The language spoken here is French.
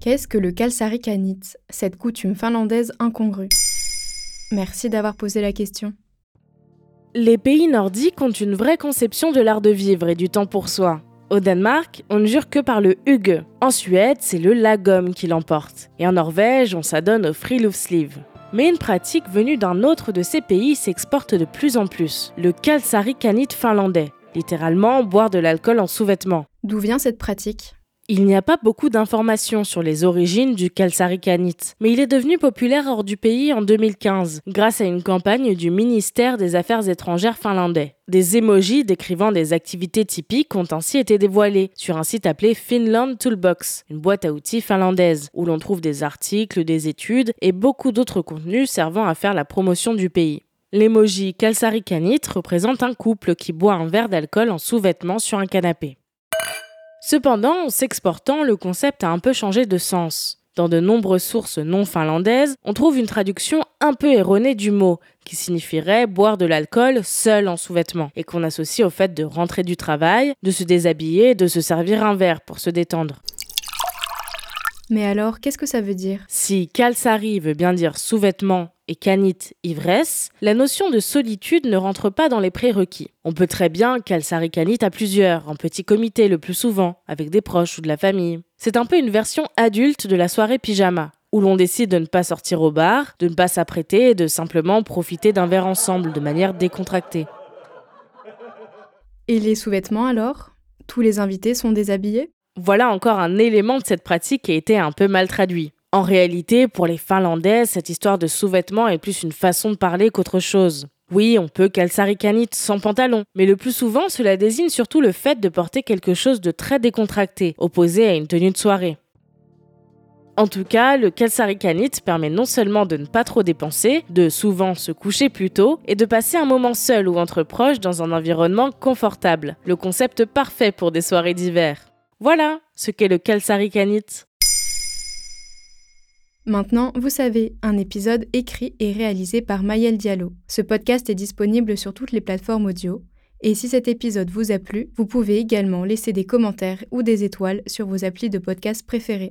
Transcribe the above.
Qu'est-ce que le kalsarikanit, cette coutume finlandaise incongrue? Merci d'avoir posé la question. Les pays nordiques ont une vraie conception de l'art de vivre et du temps pour soi. Au Danemark, on ne jure que par le hygge. En Suède, c'est le lagom qui l'emporte. Et en Norvège, on s'adonne au friluftsliv. Mais une pratique venue d'un autre de ces pays s'exporte de plus en plus, le kalsarikanit finlandais, littéralement boire de l'alcool en sous-vêtements. D'où vient cette pratique? Il n'y a pas beaucoup d'informations sur les origines du kalsarikanit, mais il est devenu populaire hors du pays en 2015 grâce à une campagne du ministère des Affaires étrangères finlandais. Des émojis décrivant des activités typiques ont ainsi été dévoilés sur un site appelé Finland Toolbox, une boîte à outils finlandaise, où l'on trouve des articles, des études et beaucoup d'autres contenus servant à faire la promotion du pays. L'emoji kalsarikanit représente un couple qui boit un verre d'alcool en sous-vêtements sur un canapé. Cependant, en s'exportant, le concept a un peu changé de sens. Dans de nombreuses sources non finlandaises, on trouve une traduction un peu erronée du mot, qui signifierait boire de l'alcool seul en sous-vêtements, et qu'on associe au fait de rentrer du travail, de se déshabiller et de se servir un verre pour se détendre. Mais alors, qu'est-ce que ça veut dire? Si kalsari veut bien dire sous-vêtements et kanit ivresse, la notion de solitude ne rentre pas dans les prérequis. On peut très bien kalsari kanit à plusieurs, en petit comité le plus souvent, avec des proches ou de la famille. C'est un peu une version adulte de la soirée pyjama, où l'on décide de ne pas sortir au bar, de ne pas s'apprêter et de simplement profiter d'un verre ensemble de manière décontractée. Et les sous-vêtements alors? Tous les invités sont déshabillés? Voilà encore un élément de cette pratique qui a été un peu mal traduit. En réalité, pour les Finlandais, cette histoire de sous-vêtements est plus une façon de parler qu'autre chose. Oui, on peut kalsarikanit sans pantalon, mais le plus souvent, cela désigne surtout le fait de porter quelque chose de très décontracté, opposé à une tenue de soirée. En tout cas, le kalsarikanit permet non seulement de ne pas trop dépenser, de souvent se coucher plus tôt, et de passer un moment seul ou entre proches dans un environnement confortable. Le concept parfait pour des soirées d'hiver. Voilà ce qu'est le kalsarikanit. Maintenant, vous savez, un épisode écrit et réalisé par Mayel Diallo. Ce podcast est disponible sur toutes les plateformes audio. Et si cet épisode vous a plu, vous pouvez également laisser des commentaires ou des étoiles sur vos applis de podcast préférés.